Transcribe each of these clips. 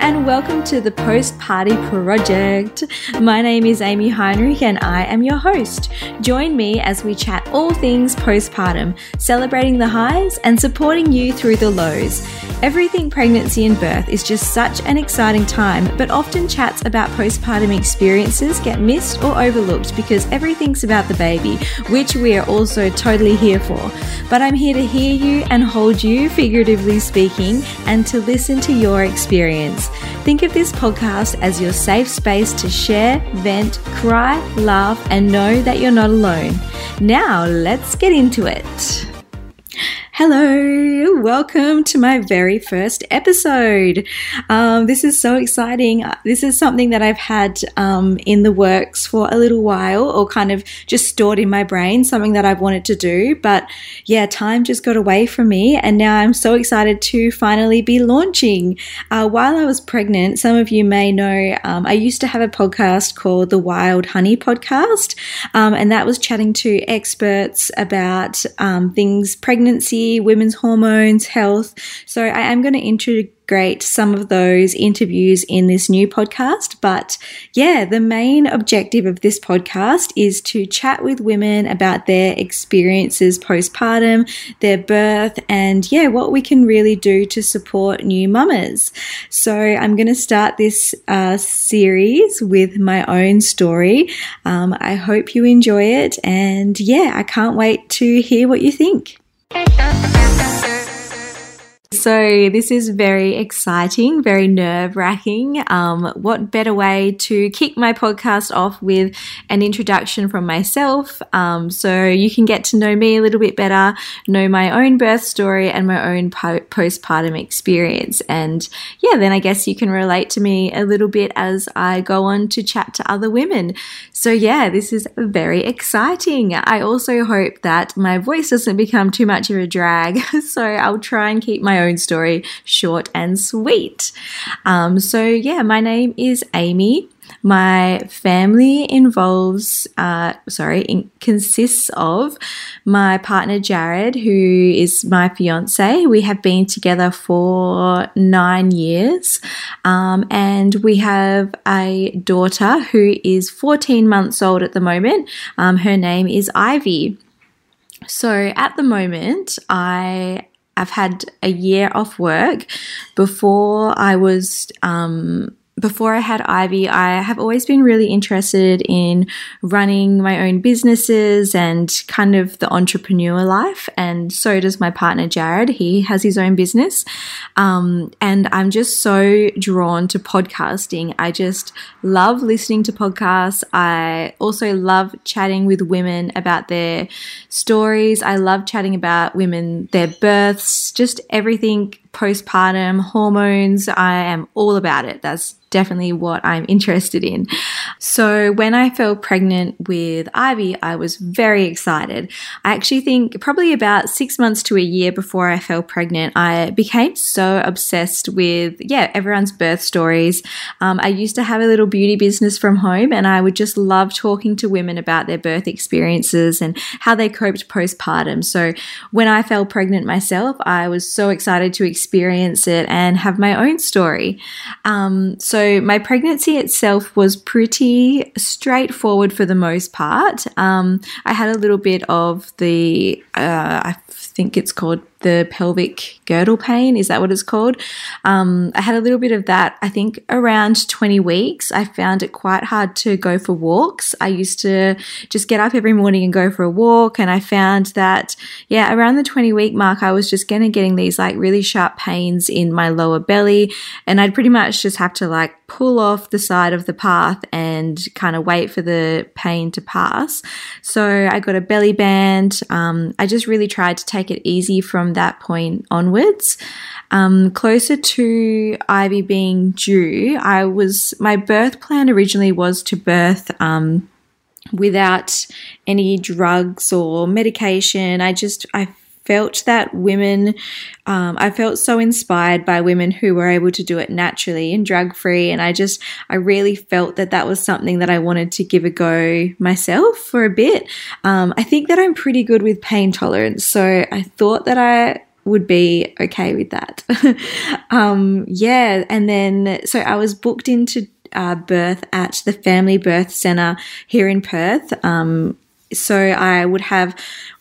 and welcome to the Post Party Project. My name is Amy Heinrich, and I am your host. Join me as we chat all things postpartum, celebrating the highs and supporting you through the lows. Everything pregnancy and birth is just such an exciting time, but often chats about postpartum experiences get missed or overlooked because everything's about the baby, which we are also totally here for. But I'm here to hear you and hold you, figuratively speaking, and to listen to your experience. Think of this podcast as your safe space to share, vent, cry, laugh, and know that you're not alone. Now, let's get into it. Hello, welcome to my very first episode. Um, this is so exciting. This is something that I've had um, in the works for a little while, or kind of just stored in my brain, something that I've wanted to do. But yeah, time just got away from me, and now I'm so excited to finally be launching. Uh, while I was pregnant, some of you may know um, I used to have a podcast called the Wild Honey Podcast, um, and that was chatting to experts about um, things pregnancy women's hormones, health. So I am going to integrate some of those interviews in this new podcast. But yeah, the main objective of this podcast is to chat with women about their experiences postpartum, their birth, and yeah, what we can really do to support new mamas. So I'm going to start this uh, series with my own story. Um, I hope you enjoy it. And yeah, I can't wait to hear what you think. Thank you. So, this is very exciting, very nerve wracking. Um, what better way to kick my podcast off with an introduction from myself? Um, so, you can get to know me a little bit better, know my own birth story and my own po- postpartum experience. And yeah, then I guess you can relate to me a little bit as I go on to chat to other women. So, yeah, this is very exciting. I also hope that my voice doesn't become too much of a drag. so, I'll try and keep my own story short and sweet. Um, so, yeah, my name is Amy. My family involves, uh, sorry, in, consists of my partner Jared, who is my fiance. We have been together for nine years, um, and we have a daughter who is 14 months old at the moment. Um, her name is Ivy. So at the moment, I I've had a year off work. Before I was um, before I had Ivy, I have always been really interested in running my own businesses and kind of the entrepreneur life. And so does my partner, Jared. He has his own business. Um, and I'm just so drawn to podcasting. I just love listening to podcasts. I also love chatting with women about their stories. I love chatting about women, their births, just everything postpartum, hormones. I am all about it. That's definitely what I'm interested in. So when I fell pregnant with Ivy, I was very excited. I actually think probably about six months to a year before I fell pregnant, I became so obsessed with, yeah, everyone's birth stories. Um, I used to have a little beauty business from home and I would just love talking to women about their birth experiences and how they coped postpartum. So when I fell pregnant myself, I was so excited to experience it and have my own story. Um, so my pregnancy itself was pretty straightforward for the most part. Um, I had a little bit of the, uh, I think it's called the pelvic girdle pain. Is that what it's called? Um, I had a little bit of that, I think around 20 weeks. I found it quite hard to go for walks. I used to just get up every morning and go for a walk. And I found that, yeah, around the 20 week mark, I was just getting, getting these like really sharp pains in my lower belly. And I'd pretty much just have to like pull off the side of the path and kind of wait for the pain to pass. So I got a belly band. Um, I just really tried to take it easy from that point onwards. Um, closer to Ivy being due, I was my birth plan originally was to birth um, without any drugs or medication. I just I felt that women, um, I felt so inspired by women who were able to do it naturally and drug free. And I just, I really felt that that was something that I wanted to give a go myself for a bit. Um, I think that I'm pretty good with pain tolerance. So I thought that I, would be okay with that. um, yeah, and then so I was booked into uh, birth at the Family Birth Centre here in Perth. Um, so I would have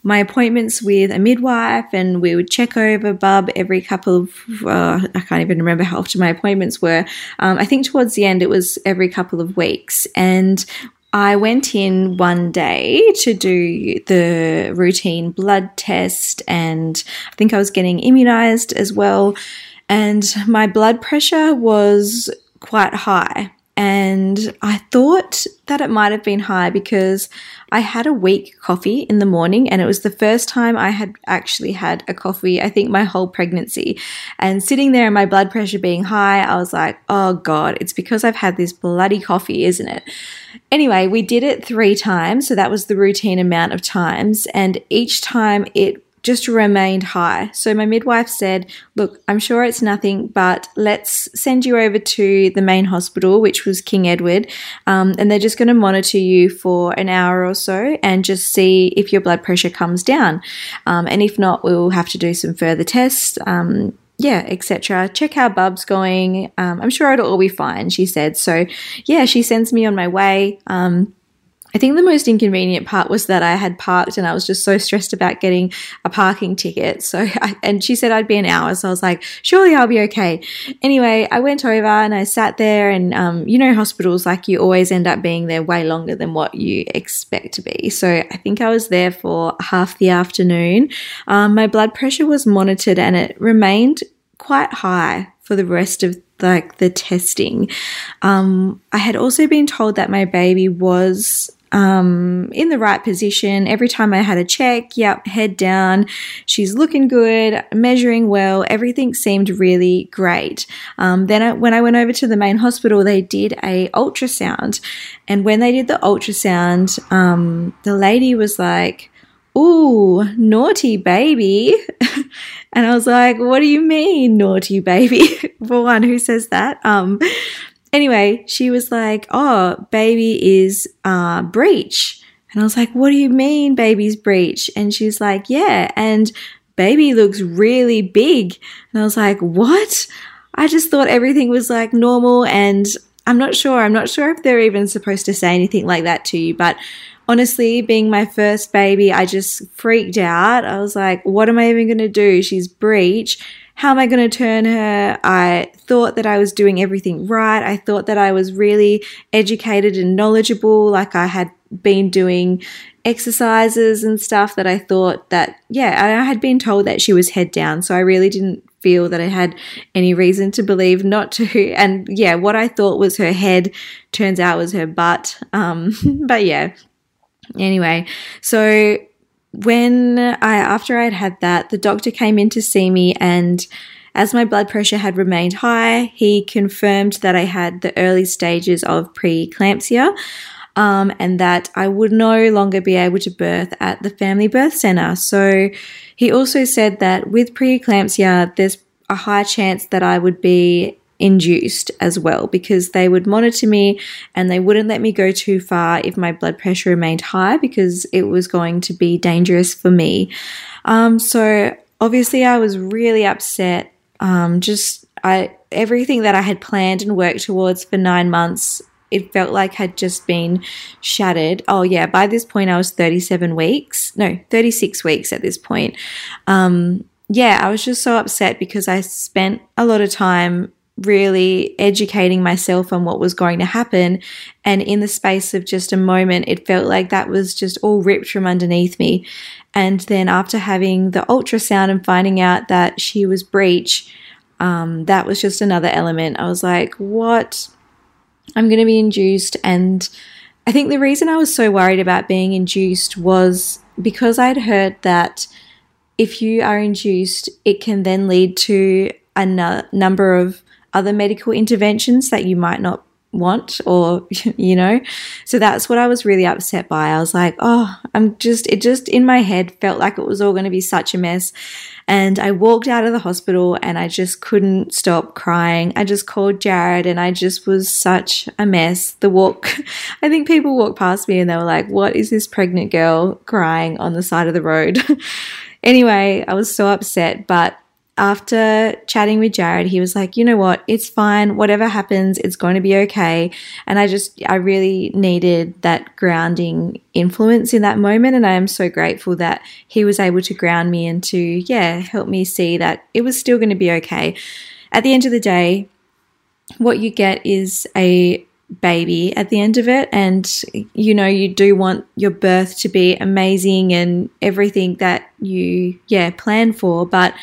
my appointments with a midwife and we would check over bub every couple of uh, i can't even remember how often my appointments were um, i think towards the end it was every couple of weeks and I went in one day to do the routine blood test, and I think I was getting immunized as well. And my blood pressure was quite high. And I thought that it might have been high because I had a weak coffee in the morning and it was the first time I had actually had a coffee, I think my whole pregnancy. And sitting there and my blood pressure being high, I was like, oh God, it's because I've had this bloody coffee, isn't it? Anyway, we did it three times. So that was the routine amount of times. And each time it just remained high. So my midwife said, Look, I'm sure it's nothing, but let's send you over to the main hospital, which was King Edward, um, and they're just going to monitor you for an hour or so and just see if your blood pressure comes down. Um, and if not, we'll have to do some further tests. Um, yeah, etc. Check how Bub's going. Um, I'm sure it'll all be fine, she said. So, yeah, she sends me on my way. Um, I think the most inconvenient part was that I had parked and I was just so stressed about getting a parking ticket. So, I, and she said I'd be an hour. So I was like, surely I'll be okay. Anyway, I went over and I sat there and, um, you know, hospitals, like you always end up being there way longer than what you expect to be. So I think I was there for half the afternoon. Um, my blood pressure was monitored and it remained quite high for the rest of like the testing. Um, I had also been told that my baby was um, in the right position. Every time I had a check, yep, head down. She's looking good, measuring well. Everything seemed really great. Um, then I, when I went over to the main hospital, they did a ultrasound, and when they did the ultrasound, um, the lady was like, "Ooh, naughty baby," and I was like, "What do you mean, naughty baby?" For one, who says that? Um, Anyway, she was like, Oh, baby is uh, breech. And I was like, What do you mean, baby's breech? And she's like, Yeah. And baby looks really big. And I was like, What? I just thought everything was like normal. And I'm not sure. I'm not sure if they're even supposed to say anything like that to you. But honestly, being my first baby, I just freaked out. I was like, What am I even going to do? She's breech how am I going to turn her? I thought that I was doing everything right. I thought that I was really educated and knowledgeable, like I had been doing exercises and stuff that I thought that, yeah, I had been told that she was head down. So I really didn't feel that I had any reason to believe not to. And yeah, what I thought was her head turns out was her butt. Um, but yeah. Anyway, so when I after I had had that, the doctor came in to see me and as my blood pressure had remained high, he confirmed that I had the early stages of preeclampsia um, and that I would no longer be able to birth at the family birth center. So he also said that with preeclampsia, there's a high chance that I would be induced as well because they would monitor me and they wouldn't let me go too far if my blood pressure remained high because it was going to be dangerous for me. Um, so obviously, I was really upset. Um, just I everything that I had planned and worked towards for nine months. It felt like had just been shattered. Oh yeah, by this point I was 37 weeks. No, 36 weeks at this point. Um, yeah, I was just so upset because I spent a lot of time really educating myself on what was going to happen. And in the space of just a moment, it felt like that was just all ripped from underneath me. And then after having the ultrasound and finding out that she was breech, um, that was just another element. I was like, what? I'm going to be induced. And I think the reason I was so worried about being induced was because I'd heard that if you are induced, it can then lead to a number of other medical interventions that you might not want or you know? So that's what i was really upset by. I was like oh i'm just it just in my head felt like it was all going to be such a mess. And i walked out of the hospital and i just couldn't stop crying. I just called jared and i just was such a mess. The walk i think people walked past me and they were like what is this pregnant girl crying on the side of the road? Anyway i was so upset but after chatting with Jared, he was like, you know what? It's fine. Whatever happens, it's going to be okay. And I just, I really needed that grounding influence in that moment. And I am so grateful that he was able to ground me and to, yeah, help me see that it was still going to be okay. At the end of the day, what you get is a baby at the end of it and you know you do want your birth to be amazing and everything that you yeah plan for but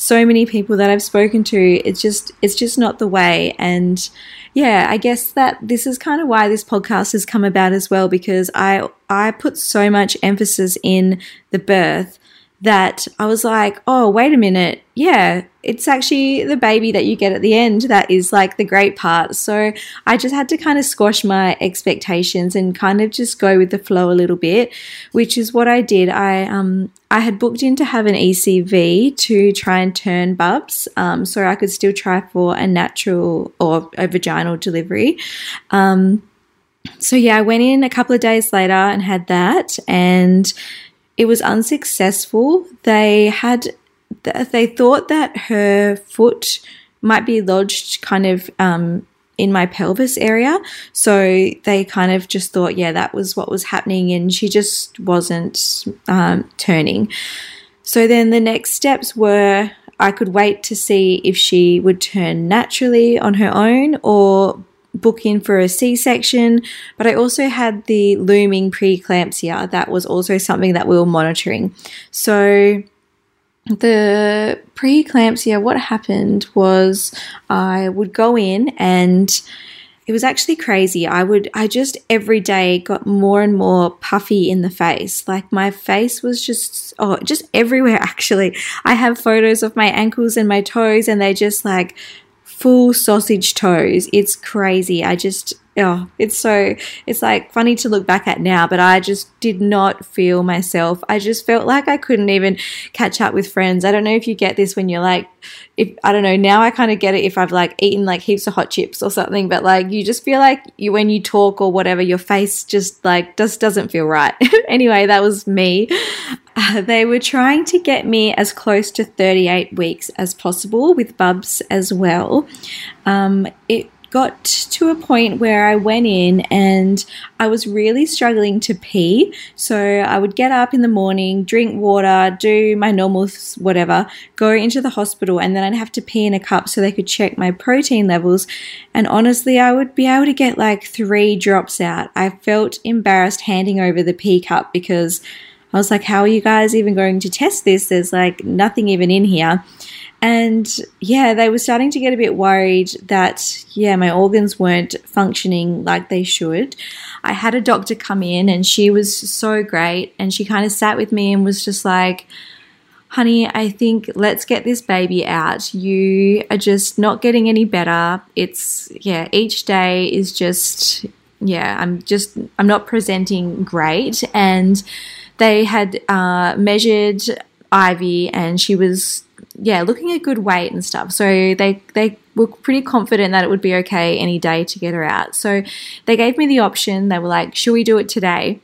so many people that I've spoken to, it's just it's just not the way. And yeah, I guess that this is kind of why this podcast has come about as well, because I I put so much emphasis in the birth that I was like, oh, wait a minute. Yeah, it's actually the baby that you get at the end that is like the great part. So I just had to kind of squash my expectations and kind of just go with the flow a little bit, which is what I did. I um I had booked in to have an ECV to try and turn bubs, um, so I could still try for a natural or a vaginal delivery. Um, so yeah, I went in a couple of days later and had that, and it was unsuccessful. They had they thought that her foot might be lodged kind of um, in my pelvis area. So they kind of just thought, yeah, that was what was happening, and she just wasn't um, turning. So then the next steps were I could wait to see if she would turn naturally on her own or book in for a C section, but I also had the looming preeclampsia. That was also something that we were monitoring. So, the preeclampsia, what happened was I would go in and it was actually crazy. I would, I just every day got more and more puffy in the face. Like my face was just, oh, just everywhere actually. I have photos of my ankles and my toes and they just like full sausage toes. It's crazy. I just, oh, it's so, it's like funny to look back at now, but I just did not feel myself. I just felt like I couldn't even catch up with friends. I don't know if you get this when you're like, if I don't know, now I kind of get it if I've like eaten like heaps of hot chips or something, but like you just feel like you, when you talk or whatever, your face just like just doesn't feel right. anyway, that was me. Uh, they were trying to get me as close to 38 weeks as possible with Bubs as well. Um, it got to a point where I went in and I was really struggling to pee. So I would get up in the morning, drink water, do my normal whatever, go into the hospital, and then I'd have to pee in a cup so they could check my protein levels. And honestly, I would be able to get like three drops out. I felt embarrassed handing over the pee cup because I was like, how are you guys even going to test this? There's like nothing even in here. And yeah, they were starting to get a bit worried that, yeah, my organs weren't functioning like they should. I had a doctor come in and she was so great. And she kind of sat with me and was just like, honey, I think let's get this baby out. You are just not getting any better. It's, yeah, each day is just, yeah, I'm just, I'm not presenting great. And they had uh, measured Ivy and she was yeah, looking at good weight and stuff. So they they were pretty confident that it would be okay any day to get her out. So they gave me the option. They were like, "Should we do it today?"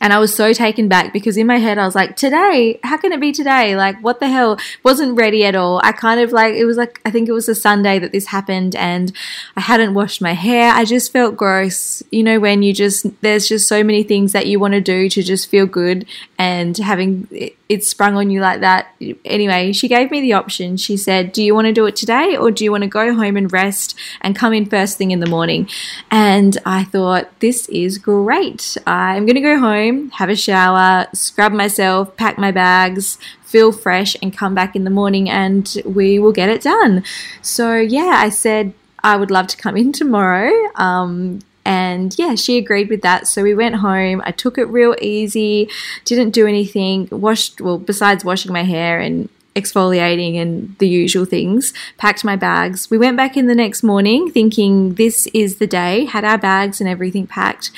And I was so taken back because in my head I was like, today, how can it be today? Like, what the hell? Wasn't ready at all. I kind of like, it was like, I think it was a Sunday that this happened and I hadn't washed my hair. I just felt gross. You know, when you just, there's just so many things that you want to do to just feel good and having it sprung on you like that. Anyway, she gave me the option. She said, Do you want to do it today or do you want to go home and rest and come in first thing in the morning? And I thought, This is great. I'm going to go home, have a shower, scrub myself, pack my bags, feel fresh, and come back in the morning and we will get it done. So, yeah, I said, I would love to come in tomorrow. Um, and yeah, she agreed with that. So we went home. I took it real easy, didn't do anything, washed, well, besides washing my hair and exfoliating and the usual things, packed my bags. We went back in the next morning thinking this is the day, had our bags and everything packed.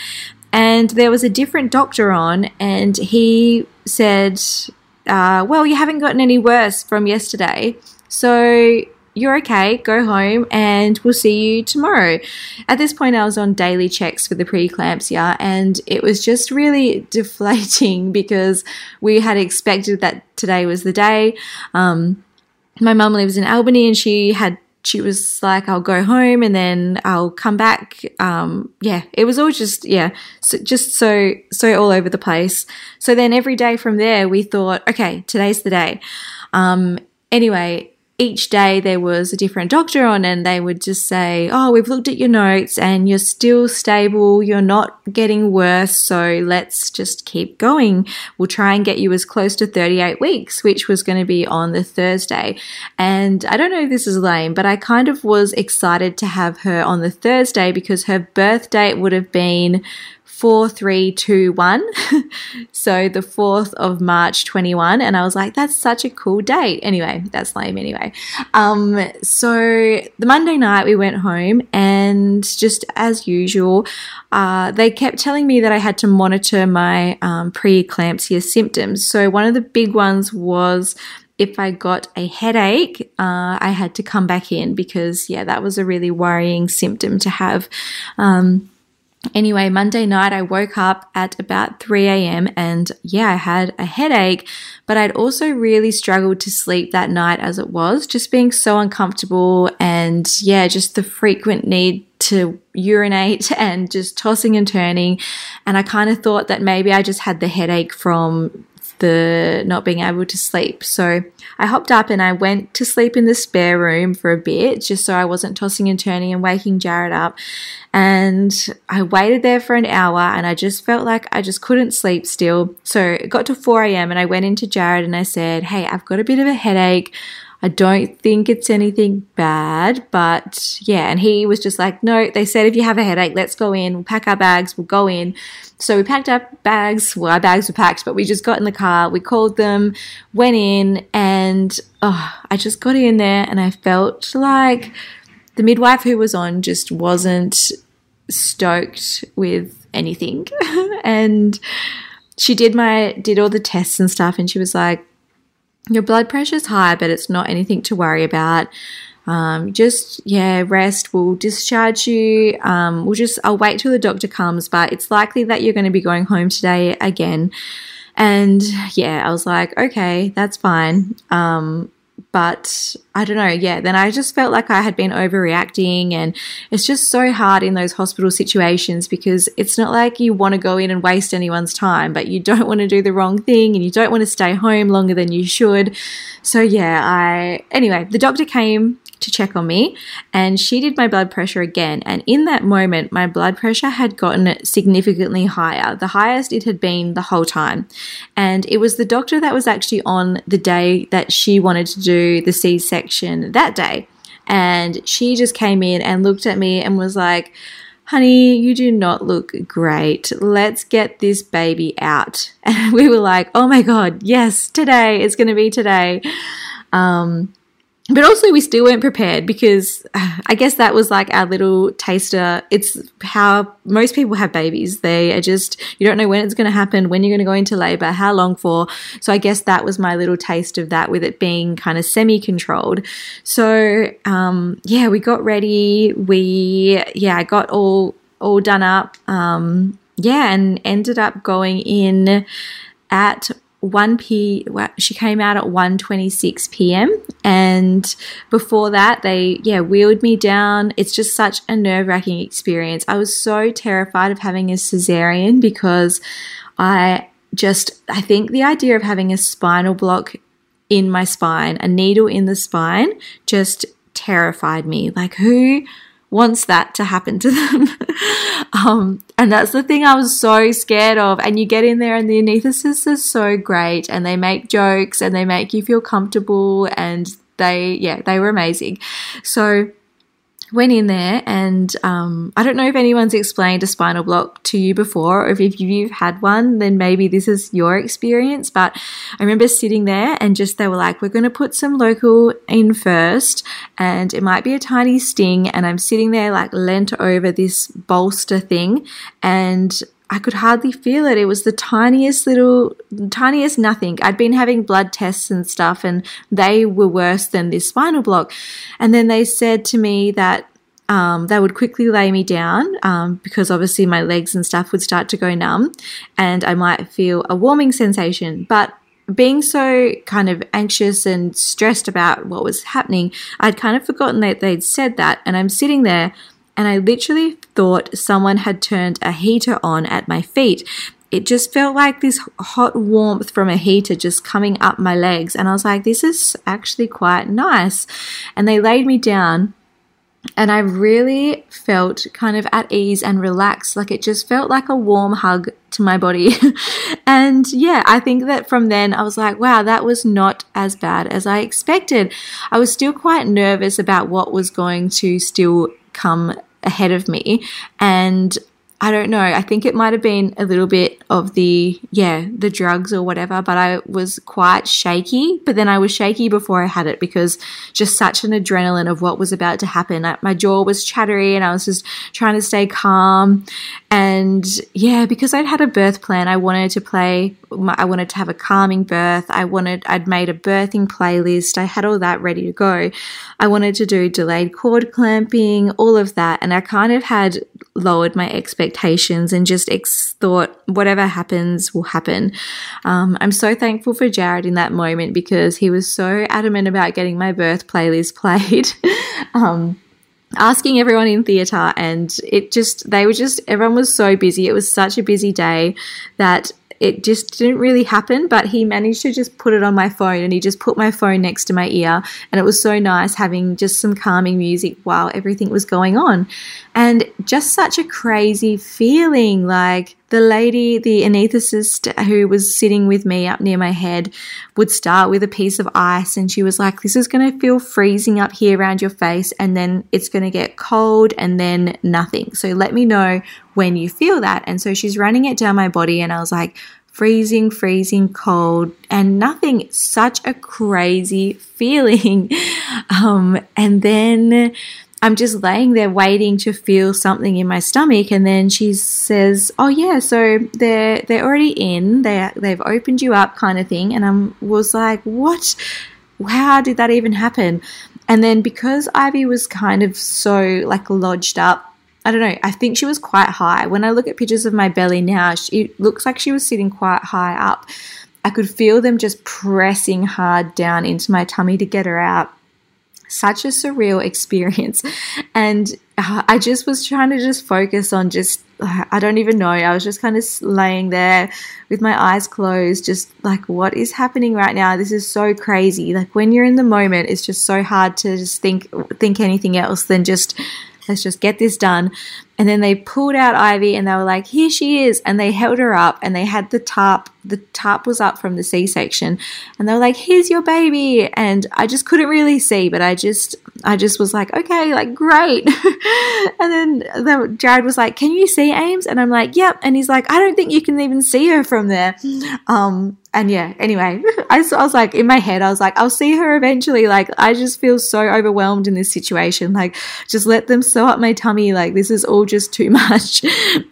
And there was a different doctor on, and he said, uh, Well, you haven't gotten any worse from yesterday. So you're okay, go home, and we'll see you tomorrow. At this point, I was on daily checks for the preeclampsia, and it was just really deflating because we had expected that today was the day. Um, my mum lives in Albany and she had she was like, I'll go home and then I'll come back. Um, yeah, it was all just, yeah, so, just so, so all over the place. So then every day from there, we thought, okay, today's the day. Um, anyway, each day there was a different doctor on and they would just say, Oh, we've looked at your notes and you're still stable. You're not getting worse. So let's just keep going. We'll try and get you as close to 38 weeks, which was going to be on the Thursday. And I don't know if this is lame, but I kind of was excited to have her on the Thursday because her birth date would have been four, three, two, one. so the 4th of March 21. And I was like, that's such a cool date. Anyway, that's lame anyway. Um, so the Monday night we went home and just as usual, uh, they kept telling me that I had to monitor my um, preeclampsia symptoms. So one of the big ones was if I got a headache, uh, I had to come back in because, yeah, that was a really worrying symptom to have. Um, Anyway, Monday night I woke up at about 3 a.m. and yeah, I had a headache, but I'd also really struggled to sleep that night as it was, just being so uncomfortable and yeah, just the frequent need to urinate and just tossing and turning. And I kind of thought that maybe I just had the headache from the not being able to sleep. So I hopped up and I went to sleep in the spare room for a bit just so I wasn't tossing and turning and waking Jared up. And I waited there for an hour and I just felt like I just couldn't sleep still. So it got to 4 a.m. and I went into Jared and I said, Hey, I've got a bit of a headache. I don't think it's anything bad, but yeah. And he was just like, no, they said if you have a headache, let's go in, we'll pack our bags, we'll go in. So we packed our bags. Well, our bags were packed, but we just got in the car, we called them, went in, and oh, I just got in there and I felt like the midwife who was on just wasn't stoked with anything. and she did my did all the tests and stuff and she was like your blood pressure's high, but it's not anything to worry about. Um, just yeah, rest. We'll discharge you. Um, we'll just I'll wait till the doctor comes, but it's likely that you're going to be going home today again. And yeah, I was like, okay, that's fine. Um, but I don't know, yeah, then I just felt like I had been overreacting. And it's just so hard in those hospital situations because it's not like you want to go in and waste anyone's time, but you don't want to do the wrong thing and you don't want to stay home longer than you should. So, yeah, I, anyway, the doctor came to check on me and she did my blood pressure again and in that moment my blood pressure had gotten significantly higher the highest it had been the whole time and it was the doctor that was actually on the day that she wanted to do the c-section that day and she just came in and looked at me and was like honey, you do not look great. Let's get this baby out. And we were like, oh my God, yes, today, it's going to be today. Um, but also we still weren't prepared because I guess that was like our little taster. It's how most people have babies. They are just, you don't know when it's going to happen, when you're going to go into labor, how long for. So I guess that was my little taste of that with it being kind of semi controlled. So, um, yeah, we got ready. We, yeah, I got all, all done up. Um, yeah, and ended up going in at 1 p she came out at 1:26 p.m. and before that they yeah wheeled me down. It's just such a nerve-wracking experience. I was so terrified of having a cesarean because I just I think the idea of having a spinal block in my spine a needle in the spine just terrified me. Like who wants that to happen to them. um, and that's the thing I was so scared of. And you get in there, and the anaesthetists are so great, and they make jokes and they make you feel comfortable, and they, yeah, they were amazing. So went in there and um, I don't know if anyone's explained a spinal block to you before or if you've had one, then maybe this is your experience. But I remember sitting there and just they were like, we're going to put some local in first and it might be a tiny sting. And I'm sitting there like leant over this bolster thing and I could hardly feel it. It was the tiniest little, tiniest nothing. I'd been having blood tests and stuff, and they were worse than this spinal block. And then they said to me that um, they would quickly lay me down um, because obviously my legs and stuff would start to go numb, and I might feel a warming sensation. But being so kind of anxious and stressed about what was happening, I'd kind of forgotten that they'd said that. And I'm sitting there and I literally thought someone had turned a heater on at my feet. It just felt like this hot warmth from a heater just coming up my legs. And I was like, this is actually quite nice. And they laid me down and I really felt kind of at ease and relaxed. Like it just felt like a warm hug to my body. and yeah, I think that from then I was like, wow, that was not as bad as I expected. I was still quite nervous about what was going to still come ahead of me. And I don't know. I think it might have been a little bit of the, yeah, the drugs or whatever, but I was quite shaky. But then I was shaky before I had it because just such an adrenaline of what was about to happen. My jaw was chattery and I was just trying to stay calm. And yeah, because I'd had a birth plan, I wanted to play, I wanted to have a calming birth. I wanted, I'd made a birthing playlist. I had all that ready to go. I wanted to do delayed cord clamping, all of that. And I kind of had lowered my expectations and just ex- thought whatever happens will happen. Um, I'm so thankful for Jared in that moment because he was so adamant about getting my birth playlist played. um, asking everyone in theatre and it just they were just everyone was so busy it was such a busy day that it just didn't really happen, but he managed to just put it on my phone and he just put my phone next to my ear. And it was so nice having just some calming music while everything was going on. And just such a crazy feeling like the lady, the anesthetist who was sitting with me up near my head, would start with a piece of ice and she was like, This is going to feel freezing up here around your face, and then it's going to get cold and then nothing. So let me know when you feel that. And so she's running it down my body, and I was like, freezing, freezing cold, and nothing. Such a crazy feeling. Um, and then I'm just laying there waiting to feel something in my stomach, and then she says, "Oh yeah, so they're they're already in. They they've opened you up, kind of thing." And I was like, "What? How did that even happen?" And then because Ivy was kind of so like lodged up I don't know. I think she was quite high. When I look at pictures of my belly now, she, it looks like she was sitting quite high up. I could feel them just pressing hard down into my tummy to get her out. Such a surreal experience. And uh, I just was trying to just focus on just, I don't even know. I was just kind of laying there with my eyes closed, just like, what is happening right now? This is so crazy. Like when you're in the moment, it's just so hard to just think, think anything else than just let's just get this done. And then they pulled out Ivy and they were like, here she is. And they held her up and they had the tarp. The tarp was up from the C section. And they were like, here's your baby. And I just couldn't really see, but I just, I just was like, okay, like great. and then the, Jared was like, can you see Ames? And I'm like, yep. And he's like, I don't think you can even see her from there. Um, and yeah, anyway, I, I, was like, in my head, I was like, I'll see her eventually. Like, I just feel so overwhelmed in this situation. Like, just let them sew up my tummy. Like, this is all just too much.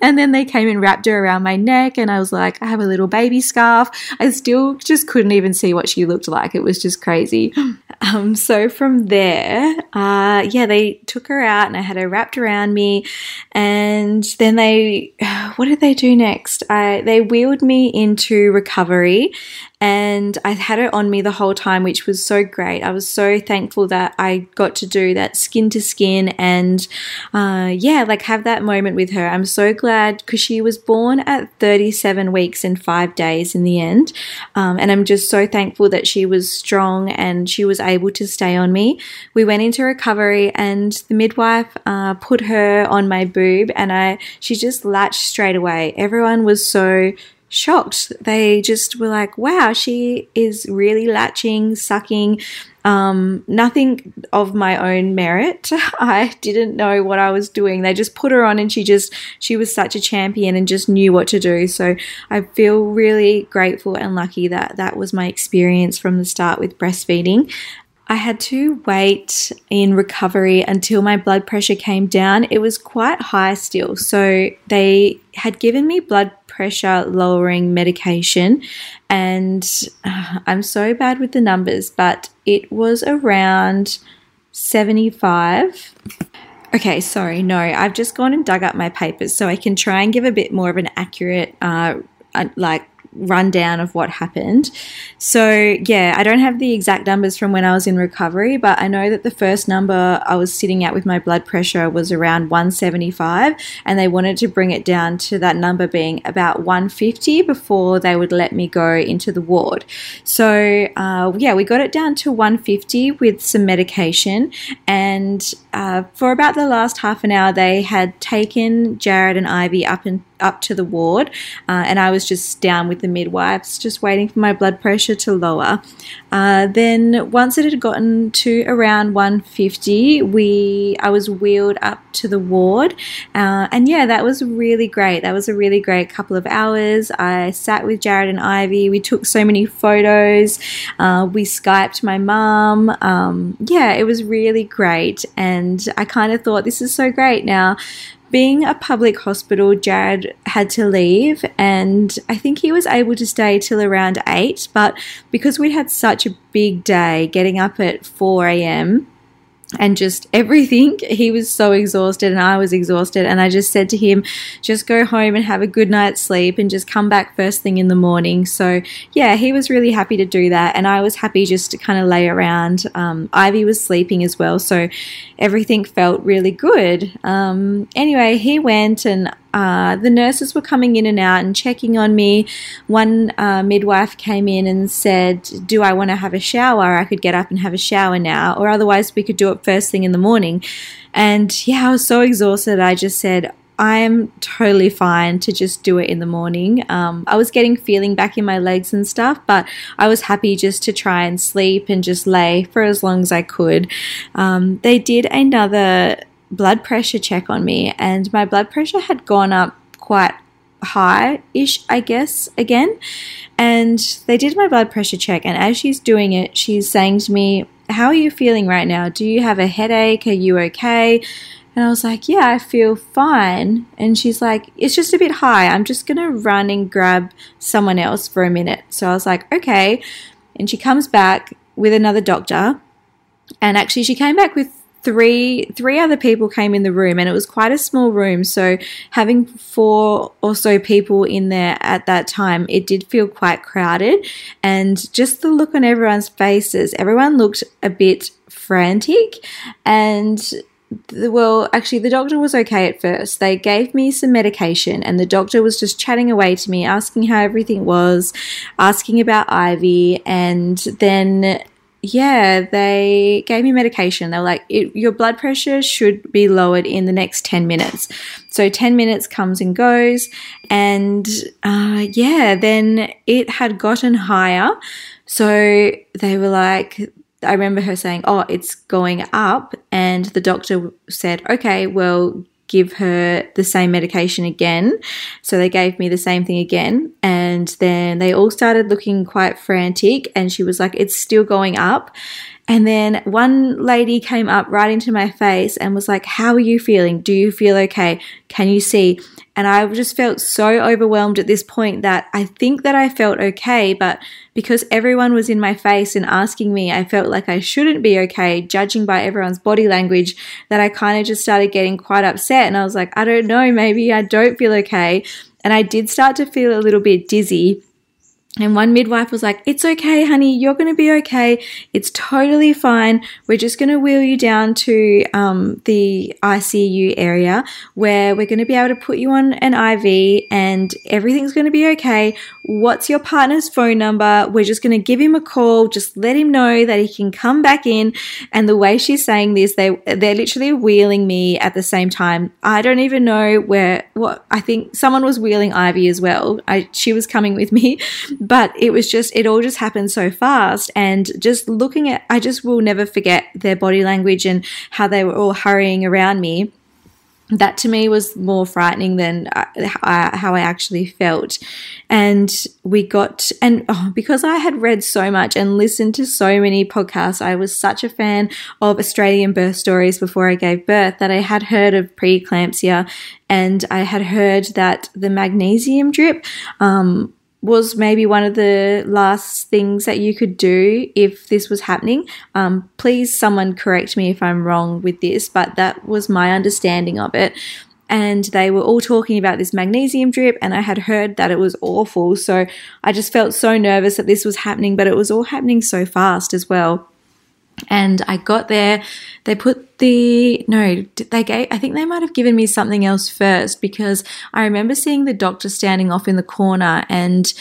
And then they came and wrapped her around my neck, and I was like, I have a little baby scarf. I still just couldn't even see what she looked like. It was just crazy. Um, so from there, uh, yeah, they took her out, and I had her wrapped around me, and then they, what did they do next? I they wheeled me into recovery and I had her on me the whole time, which was so great. I was so thankful that I got to do that skin to skin and, uh, yeah, like have that moment with her. I'm so glad because she was born at 37 weeks and five days in the end. Um, and I'm just so thankful that she was strong and she was able to stay on me. We went into recovery and the midwife uh, put her on my boob and I she just latched straight away. Everyone was so shocked. They just were like, wow, she is really latching, sucking. Um, nothing of my own merit. I didn't know what I was doing. They just put her on and she just, she was such a champion and just knew what to do. So I feel really grateful and lucky that that was my experience from the start with breastfeeding. I had to wait in recovery until my blood pressure came down. It was quite high still. So they had given me blood pressure lowering medication. And uh, I'm so bad with the numbers, but it was around 75. Okay, sorry, no, I've just gone and dug up my papers so I can try and give a bit more of an accurate, uh, uh like rundown of what happened. So, yeah, I don't have the exact numbers from when I was in recovery, but I know that the first number I was sitting at with my blood pressure was around 175, and they wanted to bring it down to that number being about 150 before they would let me go into the ward. So, uh, yeah, we got it down to 150 with some medication, and uh, for about the last half an hour, they had taken Jared and Ivy up and up to the ward, uh, and I was just down with the midwives, just waiting for my blood pressure to lower. Uh, then once it had gotten to around 150, we I was wheeled up to the ward, uh, and yeah, that was really great. That was a really great couple of hours. I sat with Jared and Ivy. We took so many photos. Uh, we skyped my mum. Um, yeah, it was really great, and I kind of thought this is so great now being a public hospital, Jared had to leave, and I think he was able to stay till around 8. But because we had such a big day, getting up at 4 a.m., and just everything. He was so exhausted and I was exhausted. And I just said to him, just go home and have a good night's sleep and just come back first thing in the morning. So, yeah, he was really happy to do that. And I was happy just to kind of lay around. Um, Ivy was sleeping as well. So, everything felt really good. Um, anyway, he went and uh, the nurses were coming in and out and checking on me. One uh, midwife came in and said, Do I want to have a shower? I could get up and have a shower now, or otherwise we could do it first thing in the morning. And yeah, I was so exhausted. I just said, I am totally fine to just do it in the morning. Um, I was getting feeling back in my legs and stuff, but I was happy just to try and sleep and just lay for as long as I could. Um, they did another blood pressure check on me, and my blood pressure had gone up quite high ish, I guess, again. And they did my blood pressure check, and as she's doing it, she's saying to me, How are you feeling right now? Do you have a headache? Are you okay? And I was like, Yeah, I feel fine. And she's like, It's just a bit high. I'm just going to run and grab someone else for a minute. So I was like, Okay. And she comes back with another doctor. And actually, she came back with three three other people came in the room and it was quite a small room. So having four or so people in there at that time it did feel quite crowded. And just the look on everyone's faces everyone looked a bit frantic. And well, actually, the doctor was okay at first. They gave me some medication, and the doctor was just chatting away to me, asking how everything was, asking about Ivy, and then yeah, they gave me medication. They were like, your blood pressure should be lowered in the next 10 minutes. So 10 minutes comes and goes. And uh, yeah, then it had gotten higher. So they were like, I remember her saying, Oh, it's going up. And the doctor said, Okay, well, give her the same medication again. So they gave me the same thing again. And then they all started looking quite frantic. And she was like, It's still going up. And then one lady came up right into my face and was like, How are you feeling? Do you feel okay? Can you see? And I just felt so overwhelmed at this point that I think that I felt okay, but because everyone was in my face and asking me, I felt like I shouldn't be okay, judging by everyone's body language, that I kind of just started getting quite upset. And I was like, I don't know, maybe I don't feel okay. And I did start to feel a little bit dizzy. And one midwife was like, It's okay, honey, you're going to be okay. It's totally fine. We're just going to wheel you down to um, the ICU area where we're going to be able to put you on an IV and everything's going to be okay. What's your partner's phone number? We're just going to give him a call. Just let him know that he can come back in. And the way she's saying this, they, they're literally wheeling me at the same time. I don't even know where, what, I think someone was wheeling Ivy as well. I, she was coming with me but it was just it all just happened so fast. And just looking at i just will never forget their body language and how they were all hurrying around me. That to me was more frightening than uh, how I actually felt. And we got, and oh, because I had read so much and listened to so many podcasts, I was such a fan of Australian birth stories before I gave birth that I had heard of preeclampsia. And I had heard that the magnesium drip um, was maybe one of the last things that you could do if this was happening. Um, please, someone correct me if I'm wrong with this, but that was my understanding of it. and they were all talking about this magnesium drip and I had heard that it was awful. So I just felt so nervous that this was happening, but it was all happening so fast as well. And I got there, they put the, no, they gave, I think they might have given me something else first because I remember seeing the doctor standing off in the corner and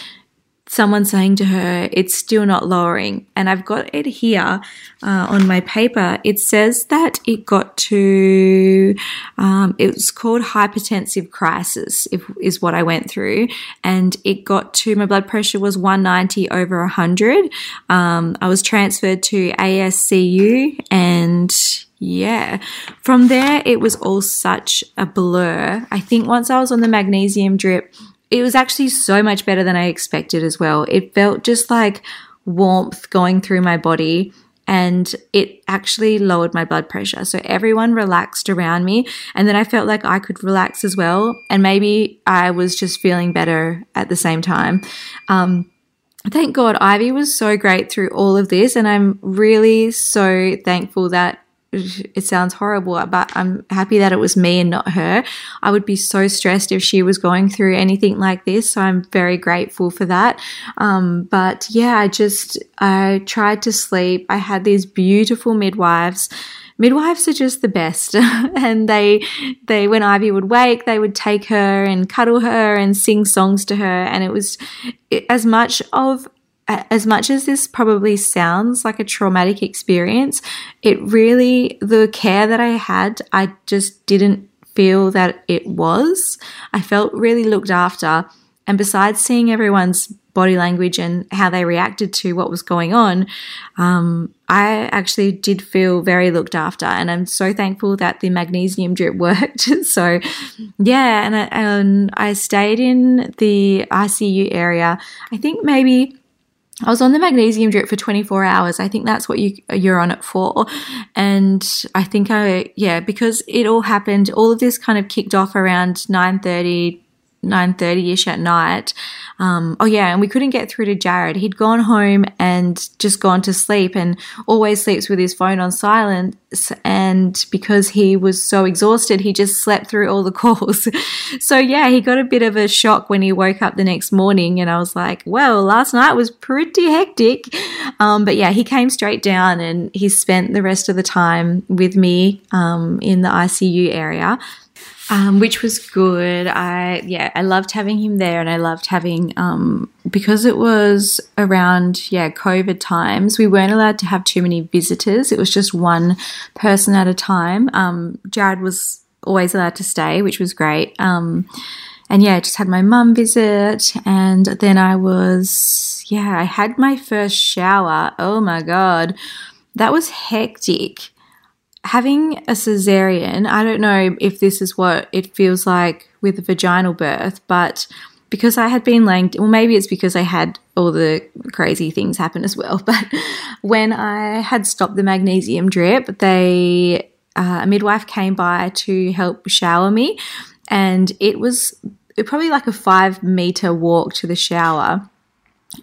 someone saying to her, it's still not lowering. And I've got it here uh, on my paper. It says that it got to, um, it was called hypertensive crisis, if, is what I went through. And it got to, my blood pressure was 190 over 100. Um, I was transferred to ASCU and yeah. From there, it was all such a blur. I think once I was on the magnesium drip, it was actually so much better than I expected as well. It felt just like warmth going through my body and it actually lowered my blood pressure. So everyone relaxed around me. And then I felt like I could relax as well. And maybe I was just feeling better at the same time. Um, thank God Ivy was so great through all of this. And I'm really so thankful that it sounds horrible, but I'm happy that it was me and not her. I would be so stressed if she was going through anything like this. So I'm very grateful for that. Um, but yeah, I just, I tried to sleep. I had these beautiful midwives midwives are just the best and they they when ivy would wake they would take her and cuddle her and sing songs to her and it was as much of as much as this probably sounds like a traumatic experience, it really, the care that I had, I just didn't feel that it was. I felt really looked after. And besides seeing everyone's body language and how they reacted to what was going on, um, I actually did feel very looked after. And I'm so thankful that the magnesium drip worked. so, yeah, and I, and I stayed in the ICU area. I think maybe I was on the magnesium drip for 24 hours. I think that's what you you're on it for. And I think I yeah, because it all happened, all of this kind of kicked off around 9:30 9.30ish at night. Um, oh yeah and we couldn't get through to jared. He'd gone home and just gone to sleep and always sleeps with his phone on silent and because he was so exhausted he just slept through all the calls. So yeah he got a bit of a shock when he woke up the next morning and i was like well last night was pretty hectic. Um, but yeah he came straight down and he spent the rest of the time with me um, in the icu area um, which was good. I yeah, I loved having him there, and I loved having um, because it was around yeah COVID times. We weren't allowed to have too many visitors. It was just one person at a time. Um, Jared was always allowed to stay, which was great. Um, and yeah, I just had my mum visit, and then I was yeah, I had my first shower. Oh my god, that was hectic having a cesarean, I don't know if this is what it feels like with a vaginal birth, but because I had been laying, well, maybe it's because I had all the crazy things happen as well. But when I had stopped the magnesium drip, they uh, a midwife came by to help shower me, and it was it probably like a five meter walk to the shower.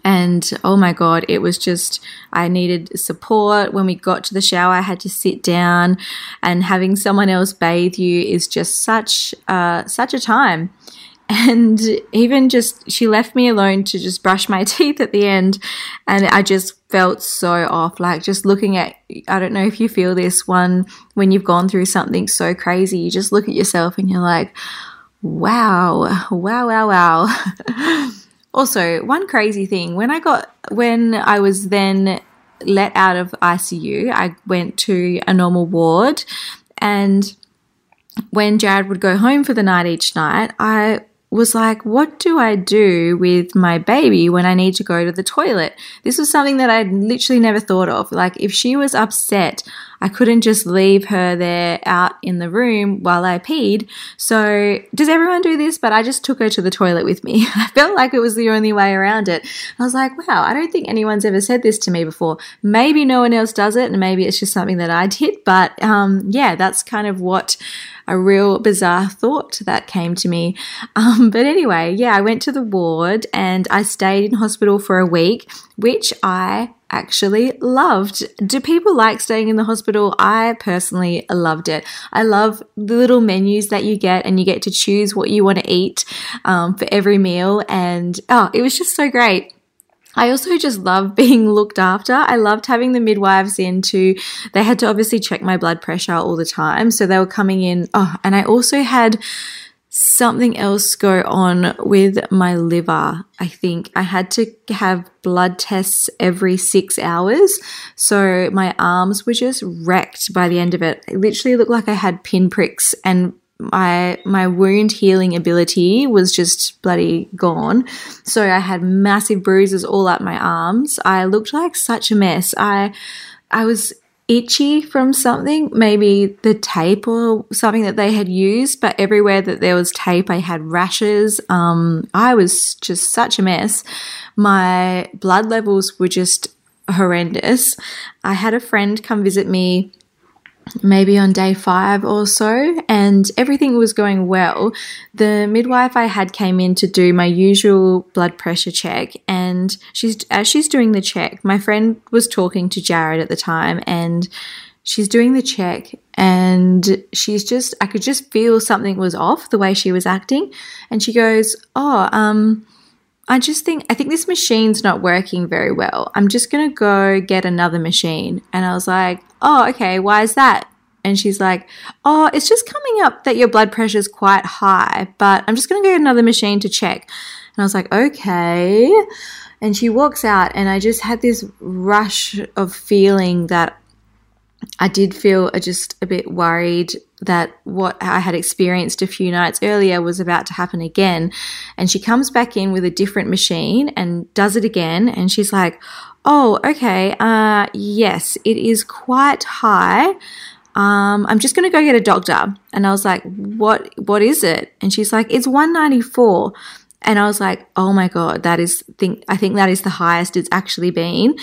And oh my God, it was just, I needed support. When we got to the shower, I had to sit down, and having someone else bathe you is just such, uh, such a time. And even just, she left me alone to just brush my teeth at the end. And I just felt so off. Like just looking at, I don't know if you feel this one when you've gone through something so crazy, you just look at yourself and you're like, wow, wow, wow, wow. Also, one crazy thing when I got when I was then let out of ICU, I went to a normal ward, and when Jared would go home for the night each night, I was like, what do I do with my baby when I need to go to the toilet? This was something that I'd literally never thought of. Like, if she was upset, I couldn't just leave her there out in the room while I peed. So, does everyone do this? But I just took her to the toilet with me. I felt like it was the only way around it. I was like, wow, I don't think anyone's ever said this to me before. Maybe no one else does it, and maybe it's just something that I did. But um, yeah, that's kind of what a real bizarre thought that came to me. Um, but anyway, yeah, I went to the ward and I stayed in hospital for a week, which I actually loved. Do people like staying in the hospital? I personally loved it. I love the little menus that you get, and you get to choose what you want to eat um, for every meal. And oh, it was just so great. I also just love being looked after. I loved having the midwives in to, they had to obviously check my blood pressure all the time. So they were coming in. Oh, and I also had something else go on with my liver. I think I had to have blood tests every six hours. So my arms were just wrecked by the end of it. It literally looked like I had pinpricks and my my wound healing ability was just bloody gone. So I had massive bruises all up my arms. I looked like such a mess. I I was itchy from something, maybe the tape or something that they had used, but everywhere that there was tape, I had rashes. Um, I was just such a mess. My blood levels were just horrendous. I had a friend come visit me maybe on day five or so, and everything was going well. The midwife I had came in to do my usual blood pressure check, and she's as she's doing the check, my friend was talking to Jared at the time, and she's doing the check, and she's just I could just feel something was off the way she was acting, and she goes, "Oh, um." I just think I think this machine's not working very well. I'm just gonna go get another machine. And I was like, Oh, okay, why is that? And she's like, Oh, it's just coming up that your blood pressure is quite high, but I'm just gonna go get another machine to check. And I was like, Okay. And she walks out, and I just had this rush of feeling that I did feel just a bit worried that what I had experienced a few nights earlier was about to happen again. And she comes back in with a different machine and does it again. And she's like, Oh, okay. Uh, yes, it is quite high. Um, I'm just going to go get a doctor. And I was like, what, what is it? And she's like, it's 194. And I was like, oh my God, that is, think, I think that is the highest it's actually been.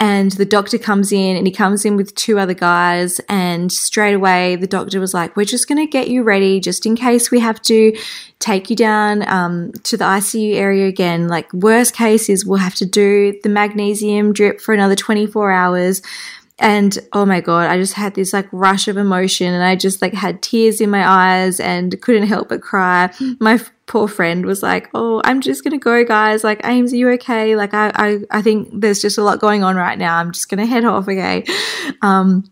And the doctor comes in and he comes in with two other guys. And straight away, the doctor was like, we're just going to get you ready just in case we have to take you down um, to the ICU area again. Like, worst case is we'll have to do the magnesium drip for another 24 hours and oh my god i just had this like rush of emotion and i just like had tears in my eyes and couldn't help but cry. My poor friend was like oh i'm just gonna go guys. Like ames are you okay? Like i i, I think there's just a lot going on right now. I'm just gonna head off okay? Um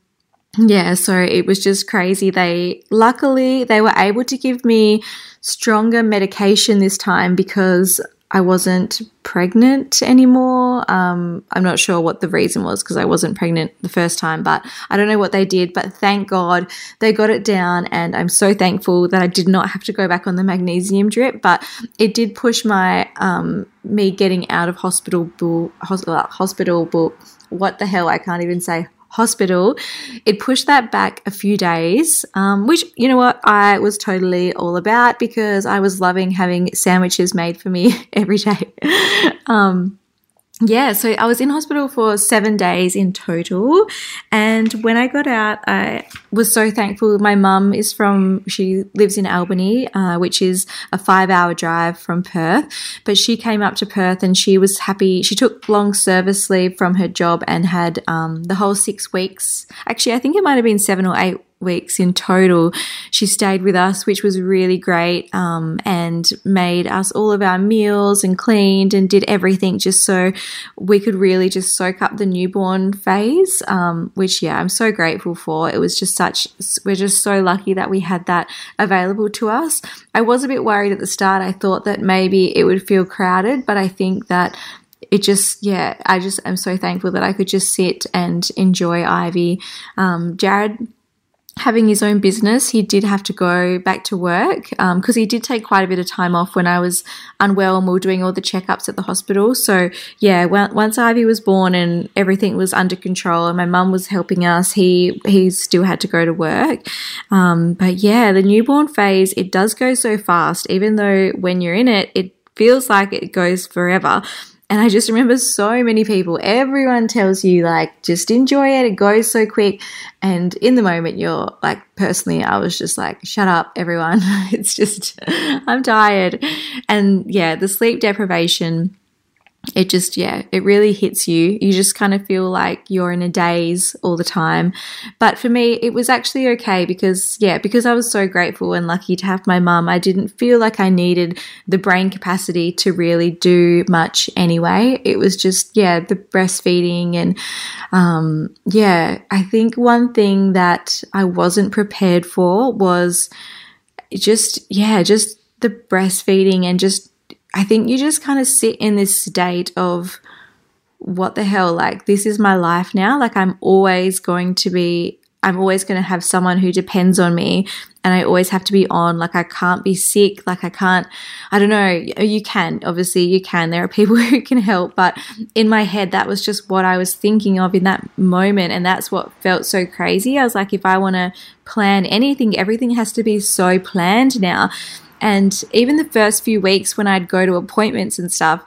yeah so it was just crazy. They luckily they were able to give me stronger medication this time because I wasn't pregnant anymore. Um, I'm not sure what the reason was because I wasn't pregnant the first time, but I don't know what they did. But thank God they got it down, and I'm so thankful that I did not have to go back on the magnesium drip. But it did push my um, me getting out of hospital. Hospital. Hospital. What the hell? I can't even say hospital. It pushed that back a few days, um, which, you know what, I was totally all about because I was loving having sandwiches made for me every day. um, yeah, so I was in hospital for seven days in total. And when I got out, I was so thankful. My mum is from, she lives in Albany, uh, which is a five hour drive from Perth. But she came up to Perth and she was happy. She took long service leave from her job and had um, the whole six weeks. Actually, I think it might have been seven or eight weeks in total. She stayed with us, which was really great, um, and made us all of our meals and cleaned and did everything just so we could really just soak up the newborn phase. Um, which, yeah, I'm so grateful for. It was just such, we're just so lucky that we had that available to us. I was a bit worried at the start. I thought that maybe it would feel crowded, but I think that it just yeah i just am so thankful that i could just sit and enjoy ivy um, jared having his own business, he did have to go back to work because um, he did take quite a bit of time off when I was unwell and we were doing all the checkups at the hospital. So, yeah, once Ivy was born and everything was under control and my mum was helping us, he, he still had to go to work. Um, but yeah, the newborn phase, it does go so fast, even though when you're in it, it feels like it goes forever. And I just remember so many people, everyone tells you, like, just enjoy it. It goes so quick. And in the moment, you're like, personally, I was just like, shut up, everyone. it's just, I'm tired. And yeah, the sleep deprivation it just yeah it really hits you. You just kind of feel like you're in a daze all the time. But for me it was actually okay because yeah because i was so grateful and lucky to have my mum i didn't feel like i needed the brain capacity to really do much anyway. It was just yeah the breastfeeding and um, yeah i think one thing that i wasn't prepared for was just yeah just the breastfeeding and just I think you just kind of sit in this state of what the hell, like, this is my life now. Like, I'm always going to be, I'm always going to have someone who depends on me and I always have to be on. Like, I can't be sick. Like, I can't, I don't know. Oh, you can, obviously, you can. There are people who can help. But in my head, that was just what I was thinking of in that moment. And that's what felt so crazy. I was like, if I want to plan anything, everything has to be so planned now. And even the first few weeks when I'd go to appointments and stuff,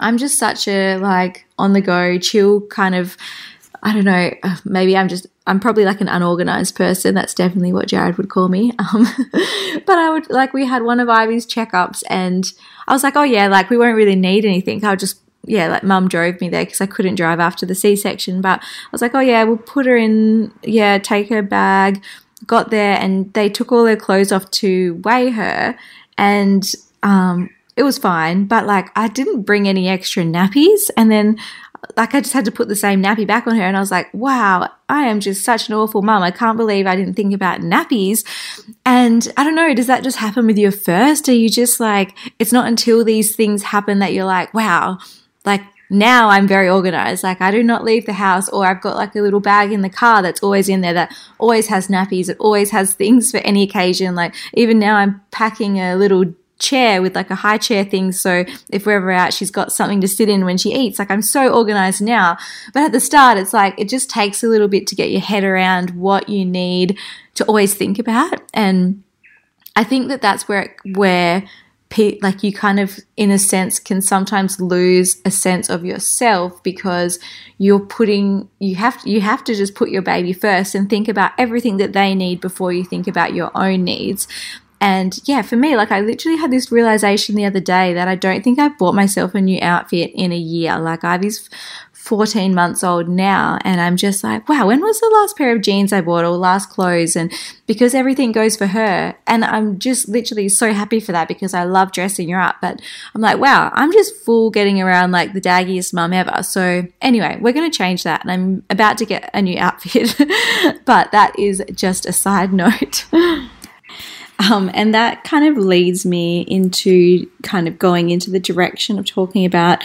I'm just such a like on the go, chill kind of. I don't know. Uh, maybe I'm just. I'm probably like an unorganized person. That's definitely what Jared would call me. Um, but I would like we had one of Ivy's checkups, and I was like, oh yeah, like we won't really need anything. I'll just yeah, like mum drove me there because I couldn't drive after the C section. But I was like, oh yeah, we'll put her in. Yeah, take her bag got there and they took all their clothes off to weigh her and um, it was fine but like i didn't bring any extra nappies and then like i just had to put the same nappy back on her and i was like wow i am just such an awful mum. I can't believe i didn't think about nappies. And i don't know does that just happen with you first? Are you just like it's not until these things happen that you're like wow like now I'm very organized. Like I do not leave the house or I've got like a little bag in the car that's always in there that always has nappies. It always has things for any occasion. Like even now I'm packing a little chair with like a high chair thing. So if we're ever out, she's got something to sit in when she eats. Like I'm so organized now. But at the start, it's like it just takes a little bit to get your head around what you need to always think about. And I think that that's where, where like you kind of in a sense can sometimes lose a sense of yourself because you're putting you have you have to just put your baby first and think about everything that they need before you think about your own needs and yeah, for me, like I literally had this realization the other day that I don't think I've bought myself a new outfit in a year. Like I have Ivy's 14 months old now and I'm just like, wow, when was the last pair of jeans I bought or last clothes? And because everything goes for her. And I'm just literally so happy for that because I love dressing her up. But I'm like, wow, I'm just full getting around like the daggiest mum ever. So anyway, we're going to change that. And I'm about to get a new outfit. but that is just a side note. Um, and that kind of leads me into kind of going into the direction of talking about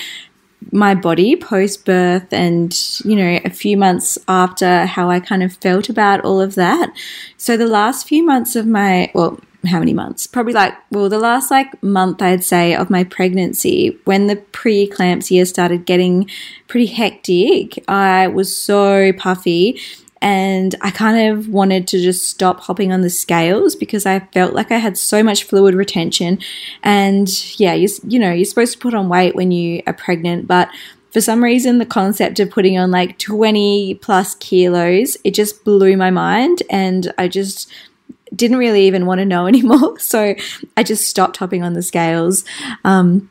my body post birth and, you know, a few months after how I kind of felt about all of that. So the last few months of my, well, how many months? Probably like, well, the last like month I'd say of my pregnancy, when the preeclampsia started getting pretty hectic, I was so puffy and I kind of wanted to just stop hopping on the scales because I felt like I had so much fluid retention. And yeah, you, you know, you're supposed to put on weight when you are pregnant, but for some reason, the concept of putting on like 20 plus kilos, it just blew my mind. And I just didn't really even want to know anymore. So I just stopped hopping on the scales. Um,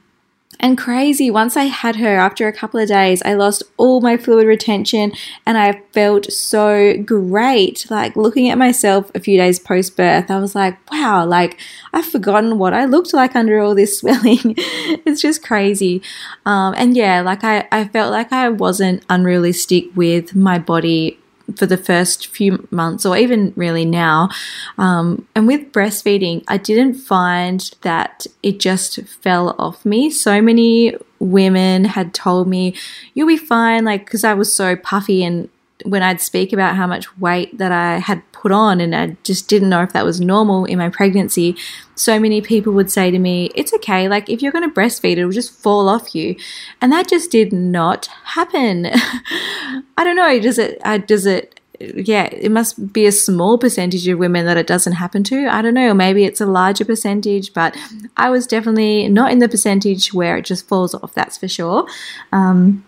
and crazy. Once I had her, after a couple of days, I lost all my fluid retention and I felt so great. Like looking at myself a few days post birth, I was like, wow, like I've forgotten what I looked like under all this swelling. it's just crazy. Um, and yeah, like I, I felt like I wasn't unrealistic with my body for the first few months or even really now. Um, and with breastfeeding, I didn't find that it just fell off me. So many women had told me, you'll be fine, like, because I was so puffy and when I'd speak about how much weight that I had put on and I just didn't know if that was normal in my pregnancy, so many people would say to me, It's okay, like if you're going to breastfeed, it'll just fall off you. And that just did not happen. I don't know, does it, uh, does it, yeah, it must be a small percentage of women that it doesn't happen to. I don't know, or maybe it's a larger percentage, but I was definitely not in the percentage where it just falls off, that's for sure. Um,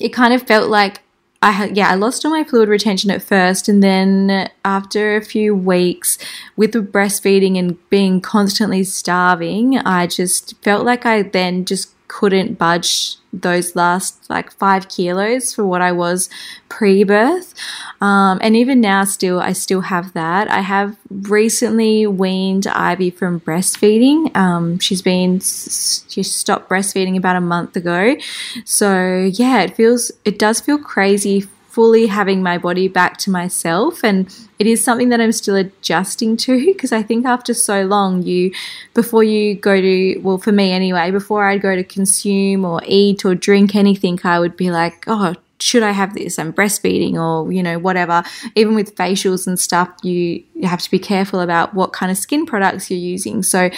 it kind of felt like I yeah, I lost all my fluid retention at first, and then after a few weeks with the breastfeeding and being constantly starving, I just felt like I then just couldn't budge those last like five kilos for what I was pre birth. Um, and even now, still, I still have that. I have recently weaned Ivy from breastfeeding. Um, she's been, she stopped breastfeeding about a month ago. So, yeah, it feels, it does feel crazy fully having my body back to myself and it is something that I'm still adjusting to because I think after so long you before you go to well for me anyway before I'd go to consume or eat or drink anything I would be like oh should I have this? I'm breastfeeding or, you know, whatever. Even with facials and stuff, you, you have to be careful about what kind of skin products you're using. So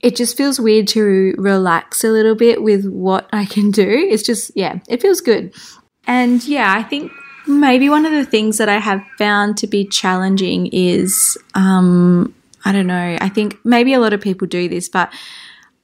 it just feels weird to relax a little bit with what I can do. It's just, yeah, it feels good. And yeah, I think maybe one of the things that I have found to be challenging is, um, I don't know, I think maybe a lot of people do this, but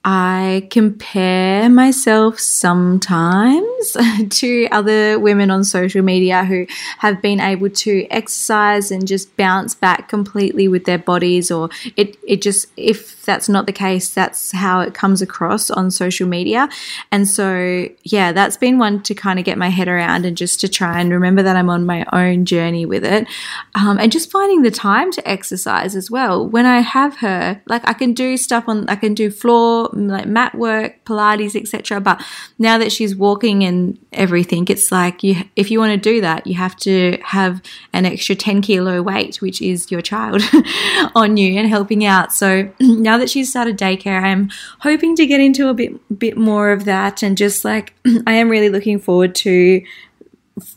I compare myself sometimes to other women on social media who have been able to exercise and just bounce back completely with their bodies, or it, it just, if that's not the case, that's how it comes across on social media. And so, yeah, that's been one to kind of get my head around and just to try and remember that I'm on my own journey with it. Um, and just finding the time to exercise as well. When I have her, like I can do stuff on, I can do floor like mat work, Pilates, etc. But now that she's walking and everything, it's like you if you want to do that, you have to have an extra 10 kilo weight, which is your child, on you and helping out. So now that she's started daycare, I'm hoping to get into a bit bit more of that and just like I am really looking forward to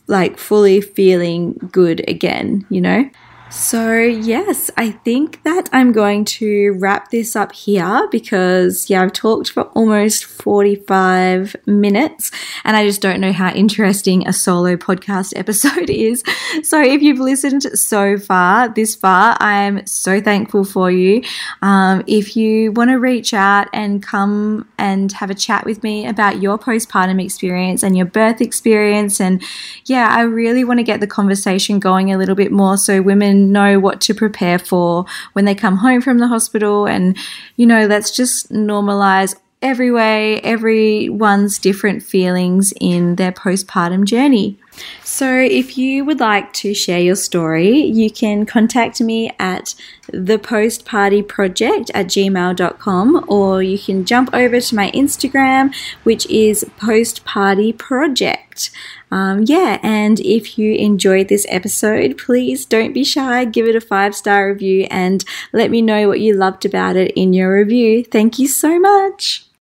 like fully feeling good again, you know? So, yes, I think that I'm going to wrap this up here because, yeah, I've talked for almost 45 minutes and I just don't know how interesting a solo podcast episode is. So, if you've listened so far, this far, I'm so thankful for you. Um, if you want to reach out and come and have a chat with me about your postpartum experience and your birth experience, and yeah, I really want to get the conversation going a little bit more so women know what to prepare for when they come home from the hospital. And, you know, let's just normalize every way, everyone's different feelings in their postpartum journey. So, if you would like to share your story, you can contact me at thepostpartyproject at gmail.com or you can jump over to my Instagram, which is postpartyproject. Um, yeah, and if you enjoyed this episode, please don't be shy, give it a five star review and let me know what you loved about it in your review. Thank you so much.